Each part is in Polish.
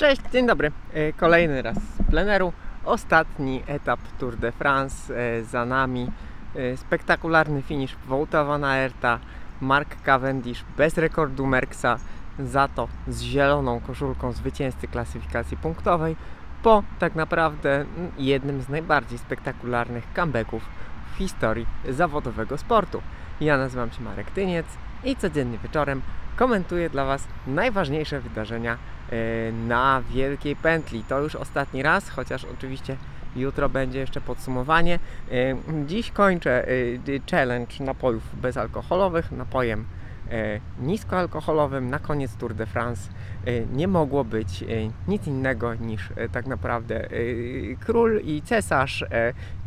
Cześć, dzień dobry. E, Kolejny raz z pleneru. Ostatni etap Tour de France e, za nami. E, Spektakularny finish Wouta van Aerta. Mark Cavendish bez rekordu Merksa, za to z zieloną koszulką zwycięzcy klasyfikacji punktowej po tak naprawdę mm, jednym z najbardziej spektakularnych comebacków w historii zawodowego sportu. Ja nazywam się Marek Tyniec i codziennie wieczorem komentuję dla Was najważniejsze wydarzenia e, na Wielkiej Pętli. To już ostatni raz, chociaż oczywiście jutro będzie jeszcze podsumowanie. E, Dziś kończę e, challenge napojów bezalkoholowych napojem niskoalkoholowym na koniec Tour de France. Nie mogło być nic innego niż tak naprawdę król i cesarz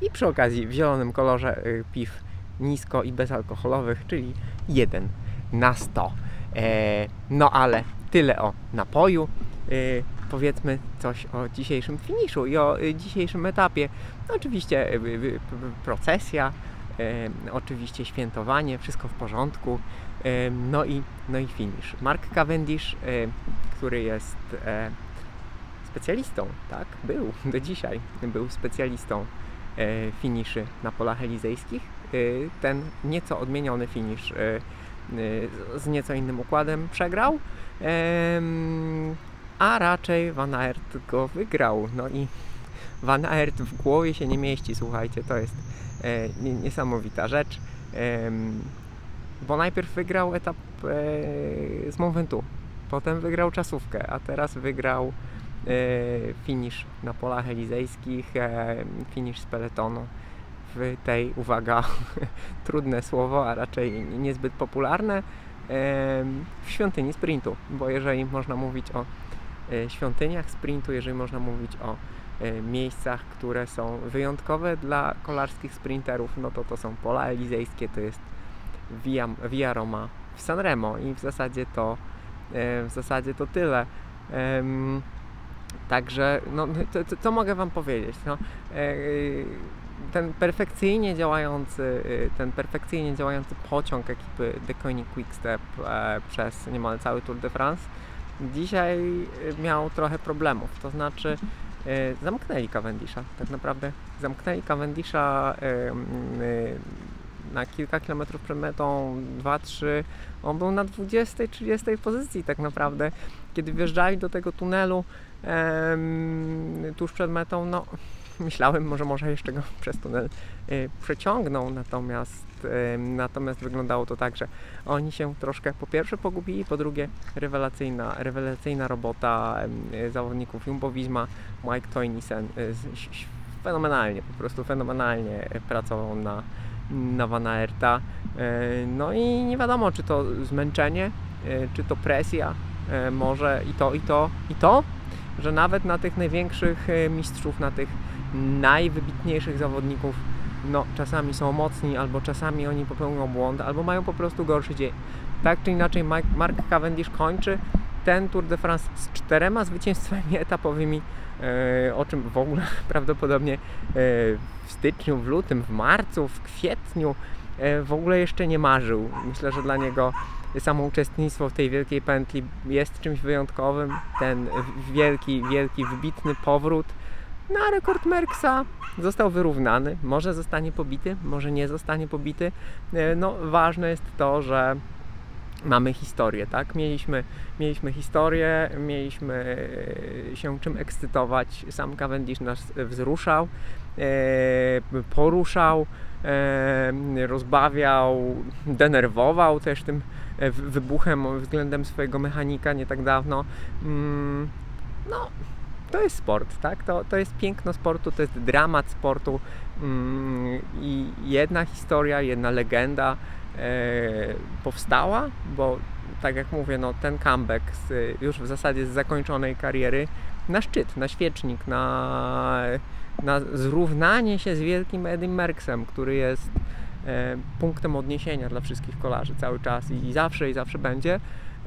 i przy okazji w zielonym kolorze piw nisko i bezalkoholowych, czyli 1 na 100. E, no ale tyle o napoju. E, powiedzmy coś o dzisiejszym finiszu i o e, dzisiejszym etapie. No, oczywiście procesja, oczywiście świętowanie, wszystko w porządku. No, i, no i finish. Mark Cavendish, który jest specjalistą, tak? Był do dzisiaj, był specjalistą finiszy na polach elizejskich. Ten nieco odmieniony finisz z nieco innym układem przegrał, a raczej Van Aert go wygrał. No i Van Aert w głowie się nie mieści, słuchajcie, to jest e, nie- niesamowita rzecz. Bo najpierw wygrał etap e, z Mont Ventoux, potem wygrał czasówkę, a teraz wygrał e, finish na polach elizejskich, finish z peletonu w tej, uwaga, trudne słowo, a raczej niezbyt popularne, w świątyni sprintu, bo jeżeli można mówić o e, świątyniach sprintu, jeżeli można mówić o e, miejscach, które są wyjątkowe dla kolarskich sprinterów, no to to są pola elizejskie, to jest Via, Via Roma w Sanremo i w zasadzie to e, w zasadzie to tyle. Także, no, to, to, co mogę Wam powiedzieć? No, ten perfekcyjnie działający, e, ten perfekcyjnie działający pociąg ekipy Koenig Quickstep e, przez niemal cały Tour de France dzisiaj e, miał trochę problemów. To znaczy, e, zamknęli Cavendisha. Tak naprawdę zamknęli Cavendisha e, e, na kilka kilometrów przed metą, 2-3. On był na 20-30 pozycji tak naprawdę. Kiedy wjeżdżali do tego tunelu tuż przed metą, no myślałem, może może jeszcze go przez tunel y, przeciągną, natomiast, natomiast wyglądało to tak, że oni się troszkę po pierwsze pogubili, po drugie rewelacyjna, rewelacyjna robota y, zawodników Jumbo Visma, Mike Toynisen, y, fenomenalnie, po prostu fenomenalnie pracował na, na Van Aerta. E, No i nie wiadomo, czy to zmęczenie, czy to presja, może i to, i to, i to, że nawet na tych największych e, mistrzów, na tych najwybitniejszych zawodników, no czasami są mocni, albo czasami oni popełnią błąd, albo mają po prostu gorszy dzień. Tak czy inaczej, Mark Cavendish kończy ten Tour de France z czterema zwycięstwami etapowymi, e, o czym w ogóle prawdopodobnie e, w styczniu, w lutym, w marcu, w kwietniu w ogóle jeszcze nie marzył. Myślę, że dla niego samo uczestnictwo w tej wielkiej pętli jest czymś wyjątkowym. Ten wielki, wielki, wybitny powrót na rekord Merksa został wyrównany. Może zostanie pobity, może nie zostanie pobity. E, No, ważne jest to, że mamy historię, tak? Mieliśmy, mieliśmy historię, mieliśmy e, się czym ekscytować. Sam Cavendish nas wzruszał, e, poruszał, rozbawiał, denerwował też tym e, wy- wybuchem względem swojego mechanika nie tak dawno. Mm, No, to jest sport, tak? To, to jest piękno sportu, to jest dramat sportu mm, i jedna historia, jedna legenda e, powstała, bo tak jak mówię, no, ten comeback z, już w zasadzie z zakończonej kariery na szczyt, na świecznik, na, na zrównanie się z wielkim Edim Merksem, który jest e, punktem odniesienia dla wszystkich kolarzy cały czas i, i zawsze i zawsze będzie.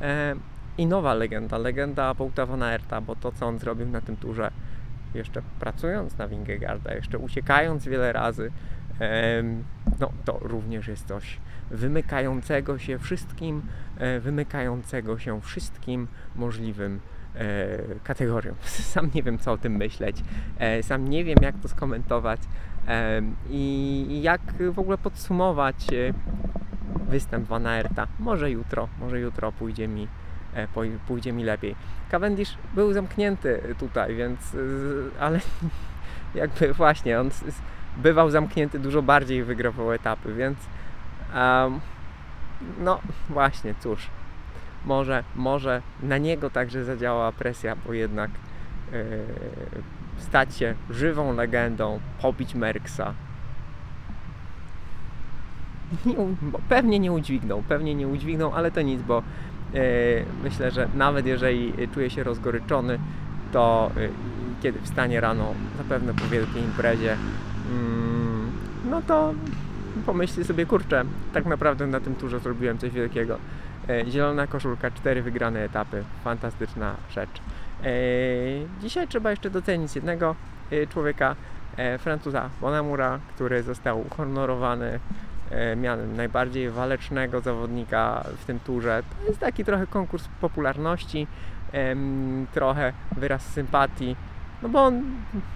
E, I nowa legenda, legenda Pouta van Aerta, bo to co on zrobił na tym turze, jeszcze pracując na Wingegarda, jeszcze uciekając wiele razy, em, no to również jest coś wymykającego się wszystkim, e, wymykającego się wszystkim możliwym kategorią. Sam nie wiem, co o tym myśleć. E, sam nie wiem, jak to skomentować e, i jak w ogóle podsumować e, występ Van Aerta. Może jutro, może jutro pójdzie mi, e, pójdzie mi lepiej. Cavendish był zamknięty tutaj, więc e, ale jakby właśnie on bywał zamknięty dużo bardziej wygrywał etapy, więc em, no właśnie, cóż, może, może na niego także zadziałała presja, bo jednak e, stać się żywą legendą, pobić Merksa. Nie, pewnie nie udźwigną, pewnie nie udźwigną, ale to nic, bo e, myślę, że nawet jeżeli czuje się rozgoryczony, to e, kiedy wstanie rano, zapewne po wielkiej imprezie, mm, no to pomyśli sobie, kurczę, tak naprawdę na tym turze zrobiłem coś wielkiego. E, Zielona koszulka, cztery wygrane etapy, fantastyczna rzecz. E, Dzisiaj trzeba jeszcze docenić jednego e, człowieka, Francuza Bonamura, który został uhonorowany mianem najbardziej walecznego zawodnika w tym turze. To jest taki trochę konkurs popularności, trochę wyraz sympatii, no bo on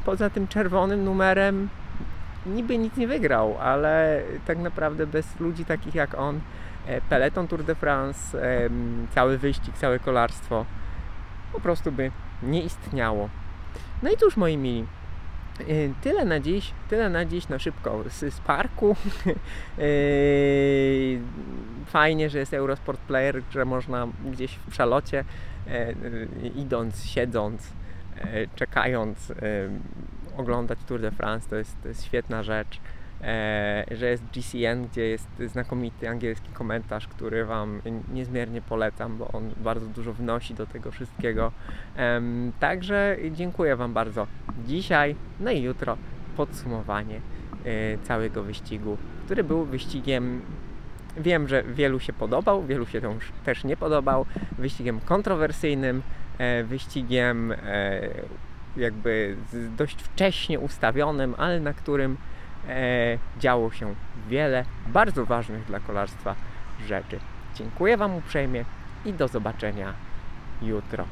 poza tym czerwonym numerem niby nic nie wygrał, ale tak naprawdę bez ludzi takich jak on, e, peleton Tour de France, em, cały wyścig, całe kolarstwo po prostu by nie istniało. No i cóż moi mili, e, tyle na dziś, tyle na dziś na szybko z, z parku. E, Fajnie, że jest Eurosport Player, że można gdzieś w przalocie, e, e, idąc, siedząc, e, czekając, e, oglądać Tour de France, to jest, to jest świetna rzecz. E, że jest GCN, gdzie jest znakomity angielski komentarz, który Wam niezmiernie polecam, bo on bardzo dużo wnosi do tego wszystkiego. Em, także dziękuję Wam bardzo. Dzisiaj, no i jutro podsumowanie e, całego wyścigu, który był wyścigiem Wiem, że wielu się podobał, wielu się też nie podobał. Wyścigiem kontrowersyjnym, e, wyścigiem e, jakby dość wcześnie ustawionym, ale na którym e, działo się wiele bardzo ważnych dla kolarstwa rzeczy. Dziękuję Wam uprzejmie i do zobaczenia jutro.